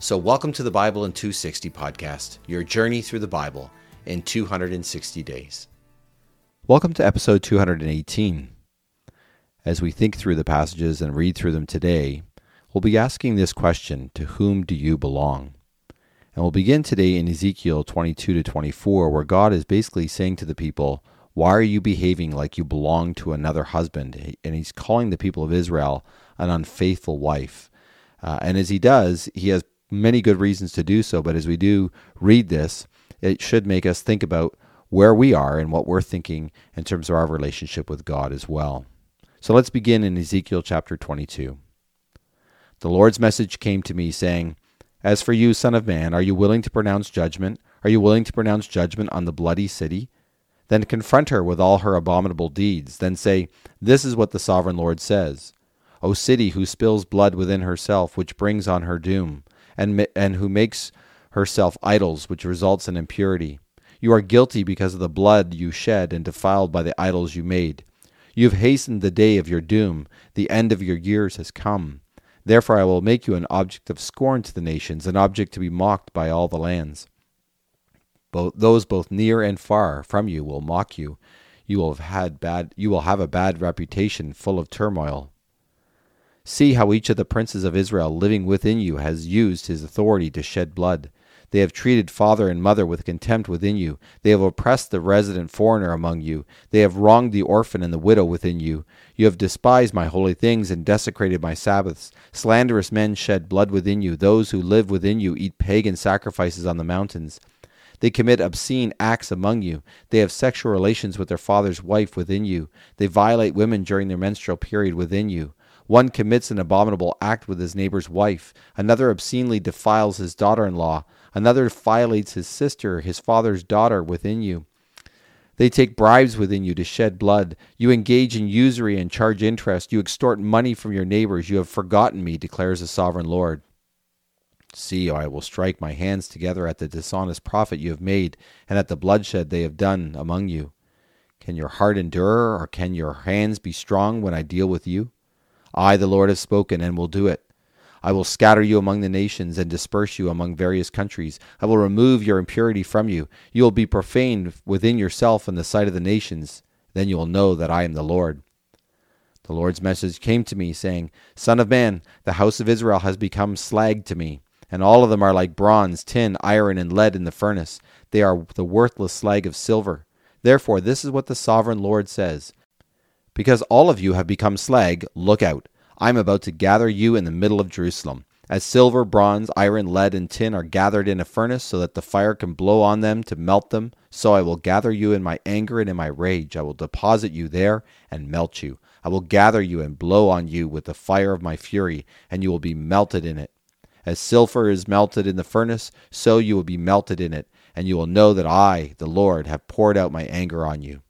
So, welcome to the Bible in 260 podcast, your journey through the Bible in 260 days. Welcome to episode 218. As we think through the passages and read through them today, we'll be asking this question To whom do you belong? And we'll begin today in Ezekiel 22 to 24, where God is basically saying to the people, Why are you behaving like you belong to another husband? And he's calling the people of Israel an unfaithful wife. Uh, and as he does, he has many good reasons to do so, but as we do read this, it should make us think about where we are and what we're thinking in terms of our relationship with God as well. So let's begin in Ezekiel chapter 22. The Lord's message came to me, saying, As for you, Son of Man, are you willing to pronounce judgment? Are you willing to pronounce judgment on the bloody city? Then confront her with all her abominable deeds. Then say, This is what the sovereign Lord says. O city who spills blood within herself, which brings on her doom and, and who makes herself idols, which results in impurity. You are guilty because of the blood you shed and defiled by the idols you made. You have hastened the day of your doom. The end of your years has come. Therefore I will make you an object of scorn to the nations, an object to be mocked by all the lands. Both, those both near and far from you will mock you. You will have had bad you will have a bad reputation full of turmoil. See how each of the princes of Israel living within you has used his authority to shed blood. They have treated father and mother with contempt within you. They have oppressed the resident foreigner among you. They have wronged the orphan and the widow within you. You have despised my holy things and desecrated my Sabbaths. Slanderous men shed blood within you. Those who live within you eat pagan sacrifices on the mountains. They commit obscene acts among you. They have sexual relations with their father's wife within you. They violate women during their menstrual period within you. One commits an abominable act with his neighbor's wife. Another obscenely defiles his daughter in law. Another violates his sister, his father's daughter, within you. They take bribes within you to shed blood. You engage in usury and charge interest. You extort money from your neighbors. You have forgotten me, declares the sovereign Lord. See, I will strike my hands together at the dishonest profit you have made, and at the bloodshed they have done among you. Can your heart endure, or can your hands be strong when I deal with you? I, the Lord, have spoken and will do it. I will scatter you among the nations and disperse you among various countries. I will remove your impurity from you. You will be profaned within yourself in the sight of the nations. Then you will know that I am the Lord. The Lord's message came to me, saying, Son of man, the house of Israel has become slag to me, and all of them are like bronze, tin, iron, and lead in the furnace. They are the worthless slag of silver. Therefore, this is what the sovereign Lord says because all of you have become slag, look out. I am about to gather you in the middle of Jerusalem. As silver, bronze, iron, lead, and tin are gathered in a furnace so that the fire can blow on them to melt them, so I will gather you in my anger and in my rage. I will deposit you there and melt you. I will gather you and blow on you with the fire of my fury, and you will be melted in it. As silver is melted in the furnace, so you will be melted in it, and you will know that I, the Lord, have poured out my anger on you.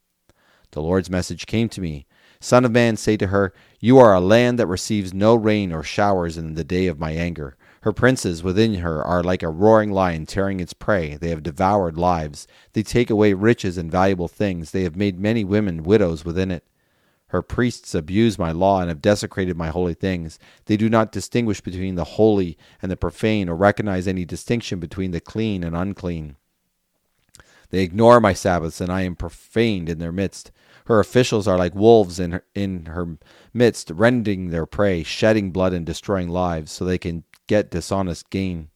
The Lord's message came to me Son of man, say to her, You are a land that receives no rain or showers in the day of my anger. Her princes within her are like a roaring lion tearing its prey. They have devoured lives. They take away riches and valuable things. They have made many women widows within it. Her priests abuse my law and have desecrated my holy things. They do not distinguish between the holy and the profane or recognize any distinction between the clean and unclean. They ignore my Sabbaths, and I am profaned in their midst. Her officials are like wolves in her, in her midst, rending their prey, shedding blood and destroying lives, so they can get dishonest gain.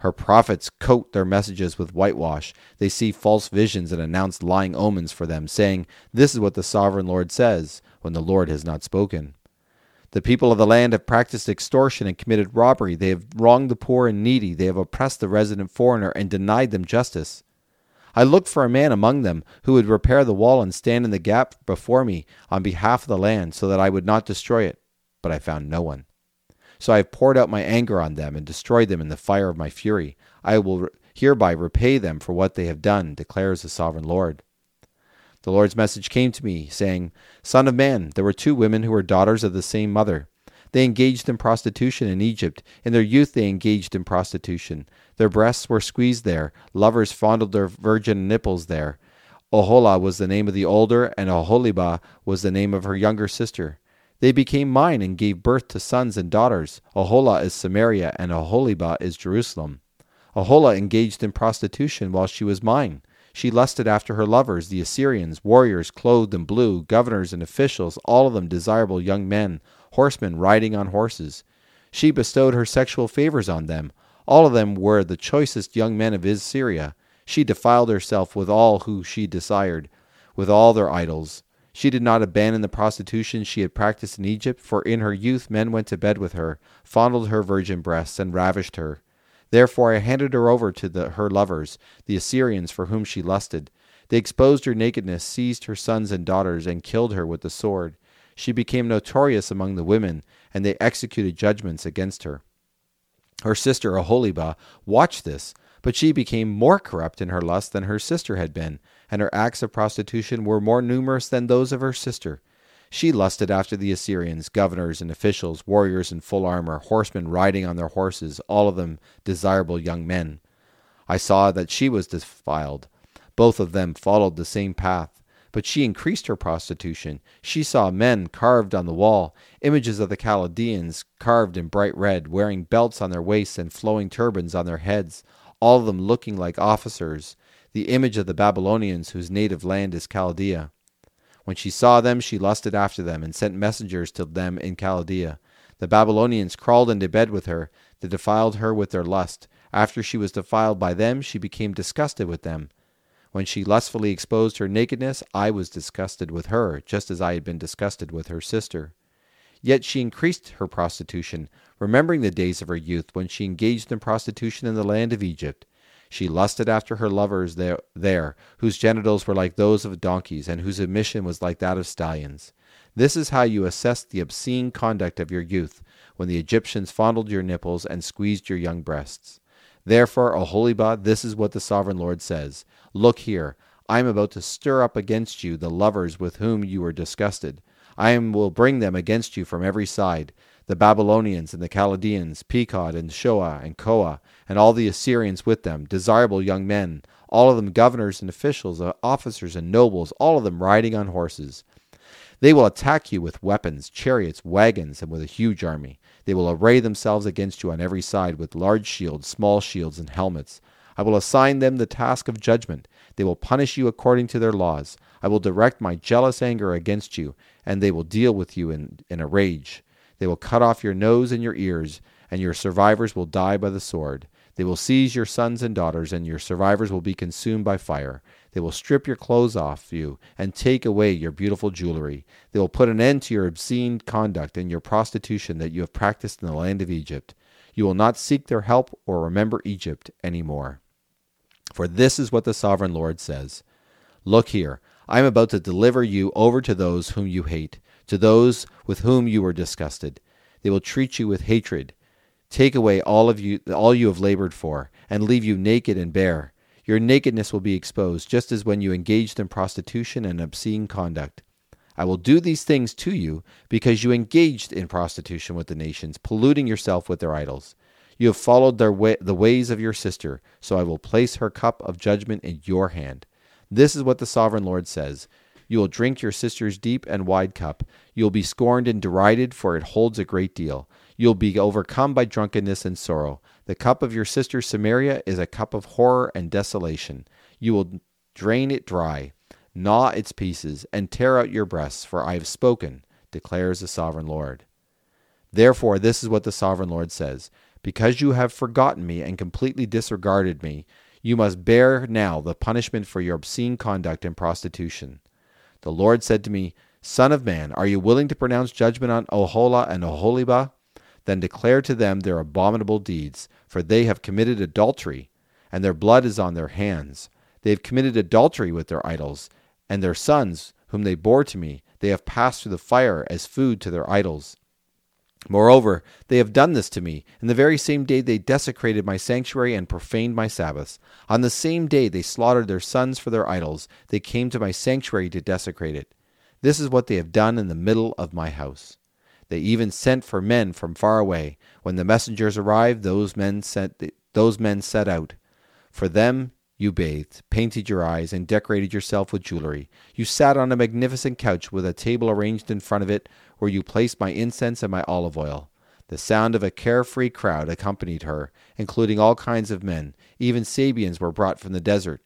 Her prophets coat their messages with whitewash. They see false visions and announce lying omens for them, saying, This is what the sovereign Lord says, when the Lord has not spoken. The people of the land have practiced extortion and committed robbery. They have wronged the poor and needy. They have oppressed the resident foreigner and denied them justice. I looked for a man among them who would repair the wall and stand in the gap before me on behalf of the land, so that I would not destroy it. But I found no one. So I have poured out my anger on them and destroyed them in the fire of my fury. I will Hereby repay them for what they have done, declares the sovereign Lord. The Lord's message came to me, saying, Son of man, there were two women who were daughters of the same mother. They engaged in prostitution in Egypt. In their youth they engaged in prostitution. Their breasts were squeezed there. Lovers fondled their virgin nipples there. Oholah was the name of the older, and Oholibah was the name of her younger sister. They became mine and gave birth to sons and daughters. Oholah is Samaria, and Oholibah is Jerusalem. Oholah engaged in prostitution while she was mine. She lusted after her lovers, the Assyrians, warriors clothed in blue, governors and officials, all of them desirable young men, horsemen riding on horses. She bestowed her sexual favors on them. All of them were the choicest young men of Assyria. She defiled herself with all who she desired, with all their idols. She did not abandon the prostitution she had practiced in Egypt, for in her youth men went to bed with her, fondled her virgin breasts, and ravished her. Therefore I handed her over to the, her lovers, the Assyrians for whom she lusted. They exposed her nakedness, seized her sons and daughters, and killed her with the sword. She became notorious among the women, and they executed judgments against her. Her sister Oholibah watched this, but she became more corrupt in her lust than her sister had been and her acts of prostitution were more numerous than those of her sister. She lusted after the Assyrians, governors and officials, warriors in full armor, horsemen riding on their horses, all of them desirable young men. I saw that she was defiled. Both of them followed the same path. But she increased her prostitution. She saw men carved on the wall, images of the Chaldeans carved in bright red, wearing belts on their waists and flowing turbans on their heads, all of them looking like officers the image of the Babylonians whose native land is Chaldea. When she saw them, she lusted after them, and sent messengers to them in Chaldea. The Babylonians crawled into bed with her, they defiled her with their lust. After she was defiled by them, she became disgusted with them. When she lustfully exposed her nakedness, I was disgusted with her, just as I had been disgusted with her sister. Yet she increased her prostitution, remembering the days of her youth when she engaged in prostitution in the land of Egypt. She lusted after her lovers there, there, whose genitals were like those of donkeys, and whose emission was like that of stallions. This is how you assess the obscene conduct of your youth, when the Egyptians fondled your nipples and squeezed your young breasts. Therefore, Oholibah, this is what the sovereign Lord says Look here, I am about to stir up against you the lovers with whom you were disgusted. I will bring them against you from every side the Babylonians and the Chaldeans, Pekod and Shoa and Koa, and all the Assyrians with them, desirable young men, all of them governors and officials, uh, officers and nobles, all of them riding on horses. They will attack you with weapons, chariots, wagons, and with a huge army. They will array themselves against you on every side with large shields, small shields, and helmets. I will assign them the task of judgment. They will punish you according to their laws. I will direct my jealous anger against you, and they will deal with you in, in a rage. They will cut off your nose and your ears, and your survivors will die by the sword. They will seize your sons and daughters, and your survivors will be consumed by fire. They will strip your clothes off you and take away your beautiful jewelry. They will put an end to your obscene conduct and your prostitution that you have practiced in the land of Egypt. You will not seek their help or remember Egypt any more. For this is what the sovereign Lord says Look here, I am about to deliver you over to those whom you hate to those with whom you were disgusted. They will treat you with hatred, take away all of you all you have labored for, and leave you naked and bare. Your nakedness will be exposed, just as when you engaged in prostitution and obscene conduct. I will do these things to you because you engaged in prostitution with the nations, polluting yourself with their idols. You have followed their way, the ways of your sister, so I will place her cup of judgment in your hand. This is what the sovereign Lord says you will drink your sister's deep and wide cup. You will be scorned and derided, for it holds a great deal. You will be overcome by drunkenness and sorrow. The cup of your sister Samaria is a cup of horror and desolation. You will drain it dry, gnaw its pieces, and tear out your breasts, for I have spoken, declares the sovereign Lord. Therefore, this is what the sovereign Lord says Because you have forgotten me and completely disregarded me, you must bear now the punishment for your obscene conduct and prostitution. The Lord said to me, Son of man, are you willing to pronounce judgment on Oholah and Oholibah? Then declare to them their abominable deeds, for they have committed adultery, and their blood is on their hands. They have committed adultery with their idols, and their sons, whom they bore to me, they have passed through the fire as food to their idols. Moreover, they have done this to me. In the very same day they desecrated my sanctuary and profaned my Sabbaths. On the same day they slaughtered their sons for their idols. They came to my sanctuary to desecrate it. This is what they have done in the middle of my house. They even sent for men from far away. When the messengers arrived, those men sent those men set out. For them you bathed, painted your eyes, and decorated yourself with jewelry. You sat on a magnificent couch with a table arranged in front of it, where you placed my incense and my olive oil. The sound of a carefree crowd accompanied her, including all kinds of men. Even Sabeans were brought from the desert.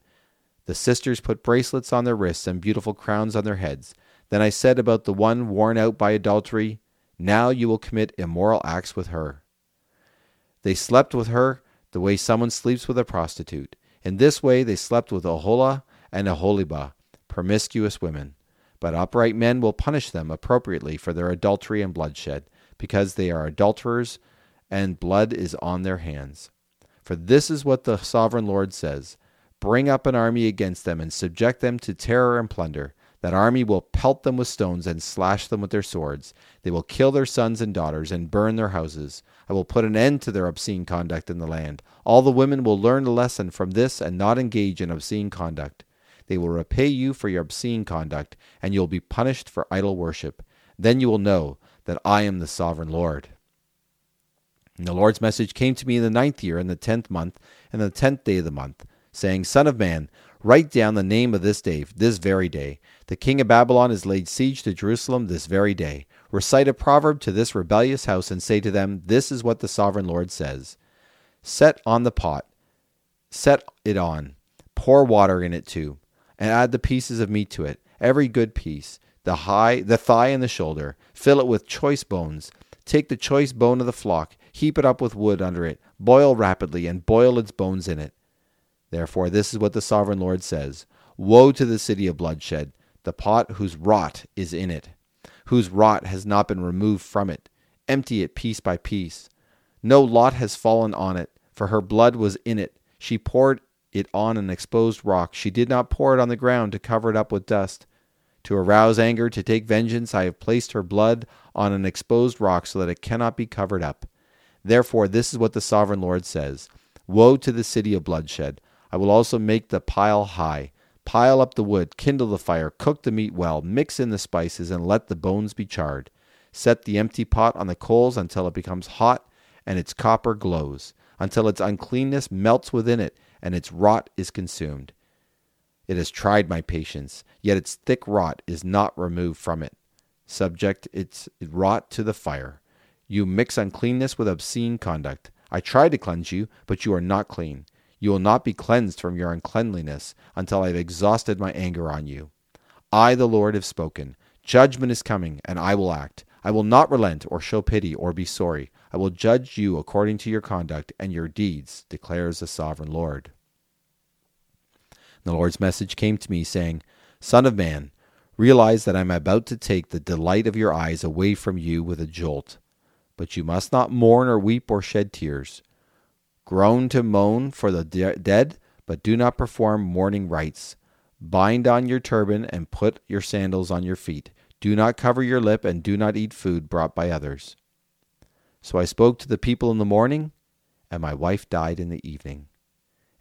The sisters put bracelets on their wrists and beautiful crowns on their heads. Then I said about the one worn out by adultery, Now you will commit immoral acts with her. They slept with her the way someone sleeps with a prostitute. In this way they slept with Oholah and Oholibah, promiscuous women. But upright men will punish them appropriately for their adultery and bloodshed, because they are adulterers, and blood is on their hands. For this is what the sovereign Lord says Bring up an army against them, and subject them to terror and plunder. That army will pelt them with stones and slash them with their swords. They will kill their sons and daughters and burn their houses. I will put an end to their obscene conduct in the land. All the women will learn a lesson from this and not engage in obscene conduct. They will repay you for your obscene conduct, and you will be punished for idol worship. Then you will know that I am the sovereign Lord. And the Lord's message came to me in the ninth year, in the tenth month, and the tenth day of the month, saying, Son of man, write down the name of this day, this very day. The king of Babylon has laid siege to Jerusalem this very day. Recite a proverb to this rebellious house, and say to them, This is what the sovereign Lord says. Set on the pot, set it on, pour water in it too, and add the pieces of meat to it, every good piece, the high, the thigh and the shoulder. Fill it with choice bones. Take the choice bone of the flock, heap it up with wood under it, boil rapidly, and boil its bones in it. Therefore, this is what the sovereign Lord says Woe to the city of bloodshed, the pot whose rot is in it, whose rot has not been removed from it. Empty it piece by piece. No lot has fallen on it, for her blood was in it. She poured it on an exposed rock. She did not pour it on the ground to cover it up with dust. To arouse anger, to take vengeance, I have placed her blood on an exposed rock so that it cannot be covered up. Therefore, this is what the sovereign Lord says Woe to the city of bloodshed! I will also make the pile high. Pile up the wood, kindle the fire, cook the meat well, mix in the spices, and let the bones be charred. Set the empty pot on the coals until it becomes hot and its copper glows, until its uncleanness melts within it and its rot is consumed. It has tried my patience, yet its thick rot is not removed from it. Subject its rot to the fire. You mix uncleanness with obscene conduct. I try to cleanse you, but you are not clean. You will not be cleansed from your uncleanliness until I have exhausted my anger on you. I, the Lord, have spoken. Judgment is coming, and I will act. I will not relent or show pity or be sorry. I will judge you according to your conduct and your deeds, declares the sovereign Lord. The Lord's message came to me, saying, Son of man, realize that I am about to take the delight of your eyes away from you with a jolt. But you must not mourn or weep or shed tears. Groan to moan for the de- dead, but do not perform mourning rites. Bind on your turban and put your sandals on your feet. Do not cover your lip and do not eat food brought by others. So I spoke to the people in the morning, and my wife died in the evening.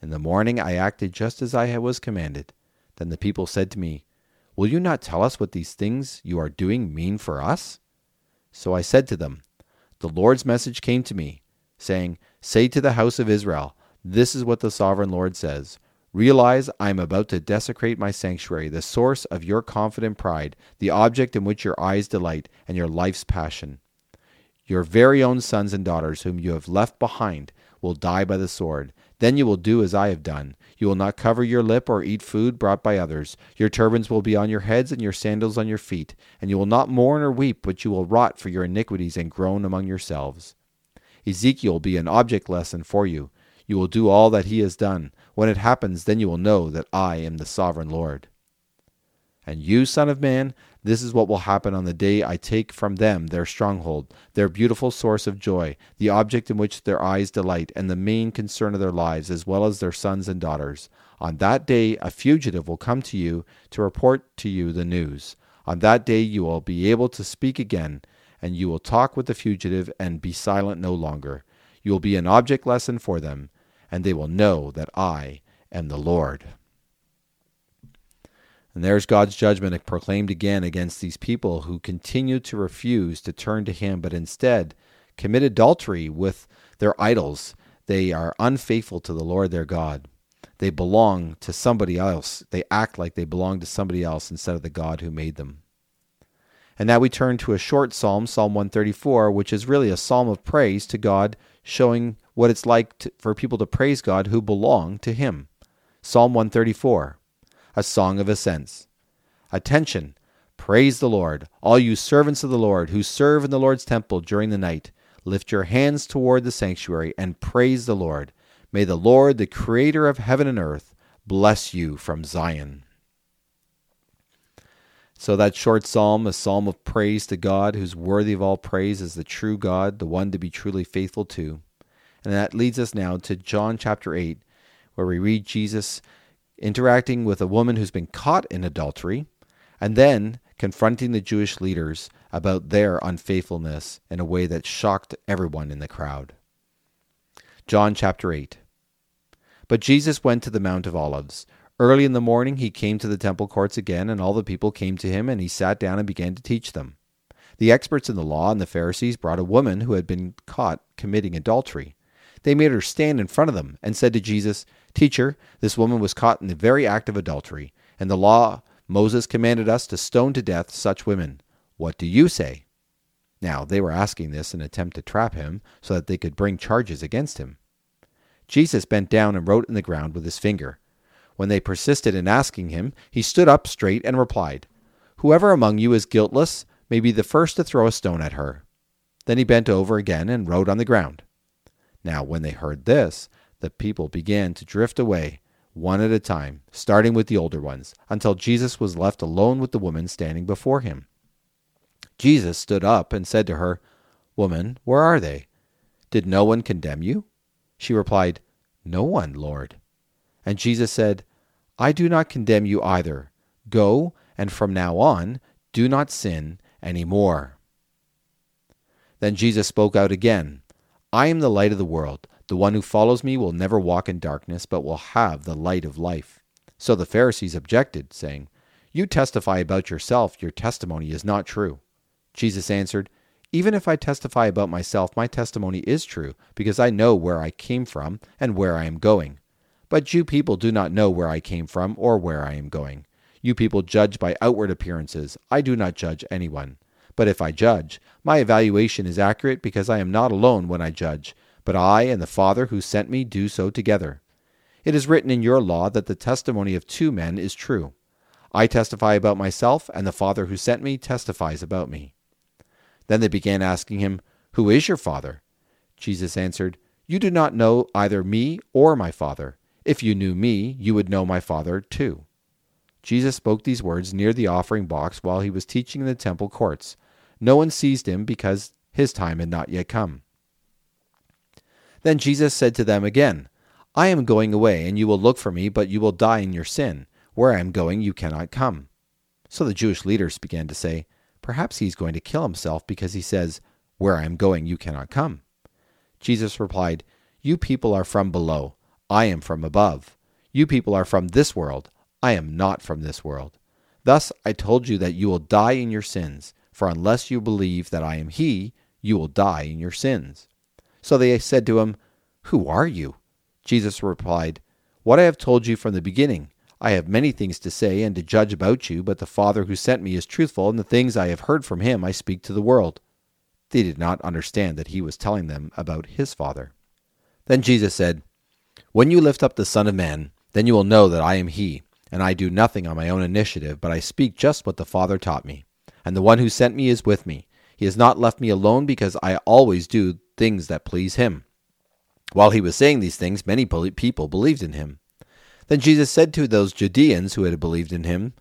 In the morning I acted just as I was commanded. Then the people said to me, Will you not tell us what these things you are doing mean for us? So I said to them, The Lord's message came to me, saying, Say to the house of Israel, This is what the sovereign Lord says. Realize I am about to desecrate my sanctuary, the source of your confident pride, the object in which your eyes delight, and your life's passion. Your very own sons and daughters, whom you have left behind, will die by the sword. Then you will do as I have done. You will not cover your lip or eat food brought by others. Your turbans will be on your heads and your sandals on your feet. And you will not mourn or weep, but you will rot for your iniquities and groan among yourselves. Ezekiel will be an object lesson for you. You will do all that he has done. When it happens, then you will know that I am the sovereign Lord. And you, Son of Man, this is what will happen on the day I take from them their stronghold, their beautiful source of joy, the object in which their eyes delight, and the main concern of their lives, as well as their sons and daughters. On that day, a fugitive will come to you to report to you the news. On that day, you will be able to speak again and you will talk with the fugitive and be silent no longer. You will be an object lesson for them, and they will know that I am the Lord. And there's God's judgment proclaimed again against these people who continue to refuse to turn to Him, but instead commit adultery with their idols. They are unfaithful to the Lord their God. They belong to somebody else. They act like they belong to somebody else instead of the God who made them. And now we turn to a short psalm, Psalm 134, which is really a psalm of praise to God, showing what it's like to, for people to praise God who belong to Him. Psalm 134, a song of ascents. Attention! Praise the Lord, all you servants of the Lord who serve in the Lord's temple during the night. Lift your hands toward the sanctuary and praise the Lord. May the Lord, the creator of heaven and earth, bless you from Zion. So, that short psalm, a psalm of praise to God, who's worthy of all praise, is the true God, the one to be truly faithful to. And that leads us now to John chapter 8, where we read Jesus interacting with a woman who's been caught in adultery, and then confronting the Jewish leaders about their unfaithfulness in a way that shocked everyone in the crowd. John chapter 8. But Jesus went to the Mount of Olives. Early in the morning he came to the temple courts again, and all the people came to him, and he sat down and began to teach them. The experts in the law and the Pharisees brought a woman who had been caught committing adultery. They made her stand in front of them and said to Jesus, Teacher, this woman was caught in the very act of adultery, and the law Moses commanded us to stone to death such women. What do you say? Now, they were asking this in an attempt to trap him so that they could bring charges against him. Jesus bent down and wrote in the ground with his finger. When they persisted in asking him, he stood up straight and replied, Whoever among you is guiltless may be the first to throw a stone at her. Then he bent over again and wrote on the ground. Now, when they heard this, the people began to drift away, one at a time, starting with the older ones, until Jesus was left alone with the woman standing before him. Jesus stood up and said to her, Woman, where are they? Did no one condemn you? She replied, No one, Lord. And Jesus said, I do not condemn you either. Go, and from now on, do not sin any more. Then Jesus spoke out again I am the light of the world. The one who follows me will never walk in darkness, but will have the light of life. So the Pharisees objected, saying, You testify about yourself, your testimony is not true. Jesus answered, even if I testify about myself, my testimony is true, because I know where I came from and where I am going. But you people do not know where I came from or where I am going. You people judge by outward appearances. I do not judge anyone. But if I judge, my evaluation is accurate because I am not alone when I judge, but I and the Father who sent me do so together. It is written in your law that the testimony of two men is true. I testify about myself, and the Father who sent me testifies about me. Then they began asking him, Who is your Father? Jesus answered, You do not know either me or my Father. If you knew me, you would know my Father too. Jesus spoke these words near the offering box while he was teaching in the temple courts. No one seized him because his time had not yet come. Then Jesus said to them again, I am going away, and you will look for me, but you will die in your sin. Where I am going, you cannot come. So the Jewish leaders began to say, Perhaps he is going to kill himself because he says, Where I am going, you cannot come. Jesus replied, You people are from below. I am from above. You people are from this world. I am not from this world. Thus I told you that you will die in your sins, for unless you believe that I am He, you will die in your sins. So they said to him, Who are you? Jesus replied, What I have told you from the beginning. I have many things to say and to judge about you, but the Father who sent me is truthful, and the things I have heard from him I speak to the world. They did not understand that he was telling them about his Father. Then Jesus said, When you lift up the Son of Man, then you will know that I am he, and I do nothing on my own initiative, but I speak just what the Father taught me. And the one who sent me is with me. He has not left me alone because I always do things that please him. While he was saying these things, many people believed in him. Then Jesus said to those Judeans who had believed in him,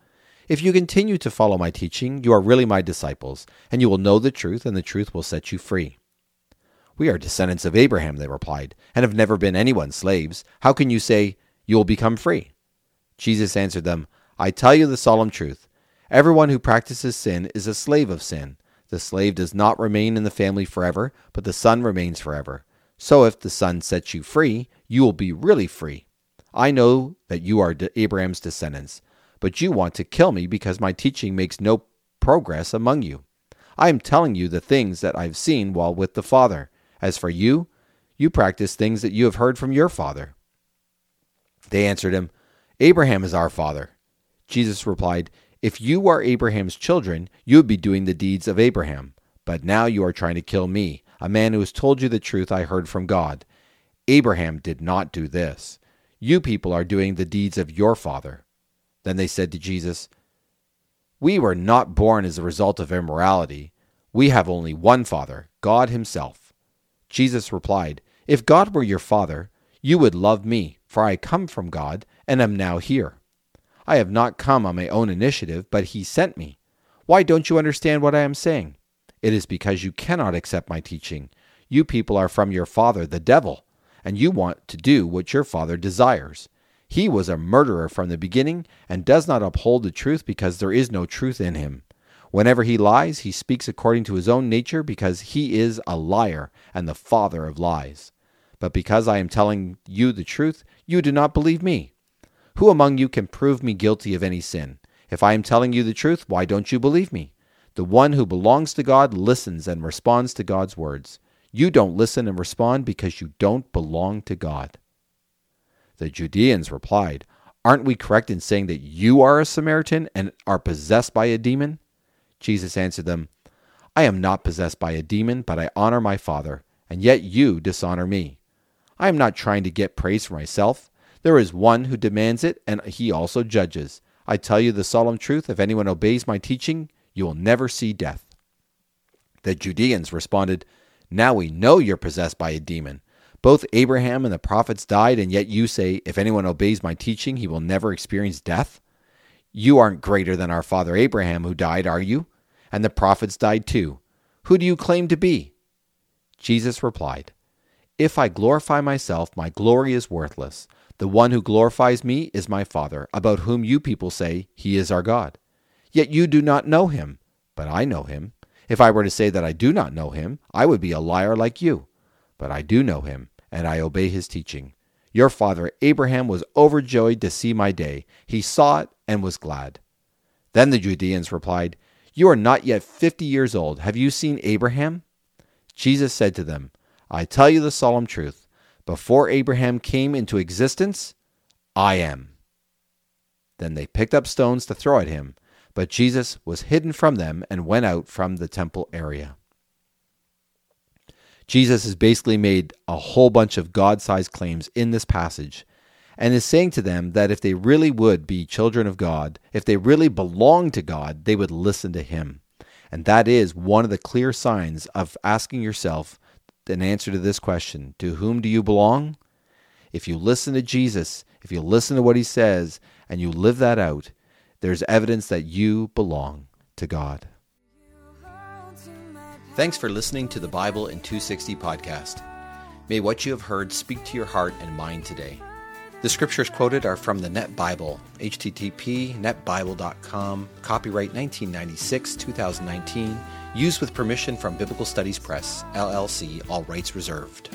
If you continue to follow my teaching, you are really my disciples, and you will know the truth, and the truth will set you free. We are descendants of Abraham, they replied, and have never been anyone's slaves. How can you say, You will become free? Jesus answered them, I tell you the solemn truth. Everyone who practices sin is a slave of sin. The slave does not remain in the family forever, but the son remains forever. So if the son sets you free, you will be really free. I know that you are Abraham's descendants, but you want to kill me because my teaching makes no progress among you. I am telling you the things that I've seen while with the Father. As for you, you practice things that you have heard from your father. They answered him, Abraham is our father. Jesus replied, If you are Abraham's children, you would be doing the deeds of Abraham. But now you are trying to kill me, a man who has told you the truth I heard from God. Abraham did not do this. You people are doing the deeds of your father. Then they said to Jesus, We were not born as a result of immorality. We have only one Father, God Himself. Jesus replied, If God were your Father, you would love me, for I come from God and am now here. I have not come on my own initiative, but He sent me. Why don't you understand what I am saying? It is because you cannot accept my teaching. You people are from your father, the devil, and you want to do what your father desires. He was a murderer from the beginning and does not uphold the truth because there is no truth in him. Whenever he lies, he speaks according to his own nature because he is a liar and the father of lies. But because I am telling you the truth, you do not believe me. Who among you can prove me guilty of any sin? If I am telling you the truth, why don't you believe me? The one who belongs to God listens and responds to God's words. You don't listen and respond because you don't belong to God. The Judeans replied, Aren't we correct in saying that you are a Samaritan and are possessed by a demon? Jesus answered them, I am not possessed by a demon, but I honor my Father, and yet you dishonor me. I am not trying to get praise for myself. There is one who demands it, and he also judges. I tell you the solemn truth if anyone obeys my teaching, you will never see death. The Judeans responded, Now we know you're possessed by a demon. Both Abraham and the prophets died, and yet you say, If anyone obeys my teaching, he will never experience death? You aren't greater than our father Abraham, who died, are you? And the prophets died too. Who do you claim to be? Jesus replied, If I glorify myself, my glory is worthless. The one who glorifies me is my Father, about whom you people say he is our God. Yet you do not know him, but I know him. If I were to say that I do not know him, I would be a liar like you. But I do know him, and I obey his teaching. Your father Abraham was overjoyed to see my day. He saw it and was glad. Then the Judeans replied, you are not yet fifty years old. Have you seen Abraham? Jesus said to them, I tell you the solemn truth. Before Abraham came into existence, I am. Then they picked up stones to throw at him, but Jesus was hidden from them and went out from the temple area. Jesus has basically made a whole bunch of God sized claims in this passage and is saying to them that if they really would be children of God, if they really belong to God, they would listen to Him. And that is one of the clear signs of asking yourself an answer to this question To whom do you belong? If you listen to Jesus, if you listen to what He says, and you live that out, there's evidence that you belong to God. Thanks for listening to the Bible in 260 podcast. May what you have heard speak to your heart and mind today. The scriptures quoted are from the Net Bible, http netbible.com, copyright 1996 2019, used with permission from Biblical Studies Press, LLC, all rights reserved.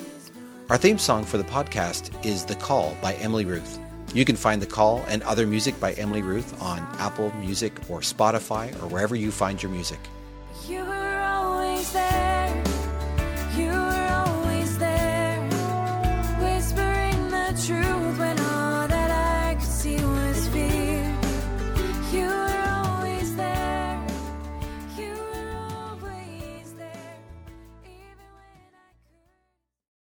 Our theme song for the podcast is The Call by Emily Ruth. You can find The Call and other music by Emily Ruth on Apple Music or Spotify or wherever you find your music. You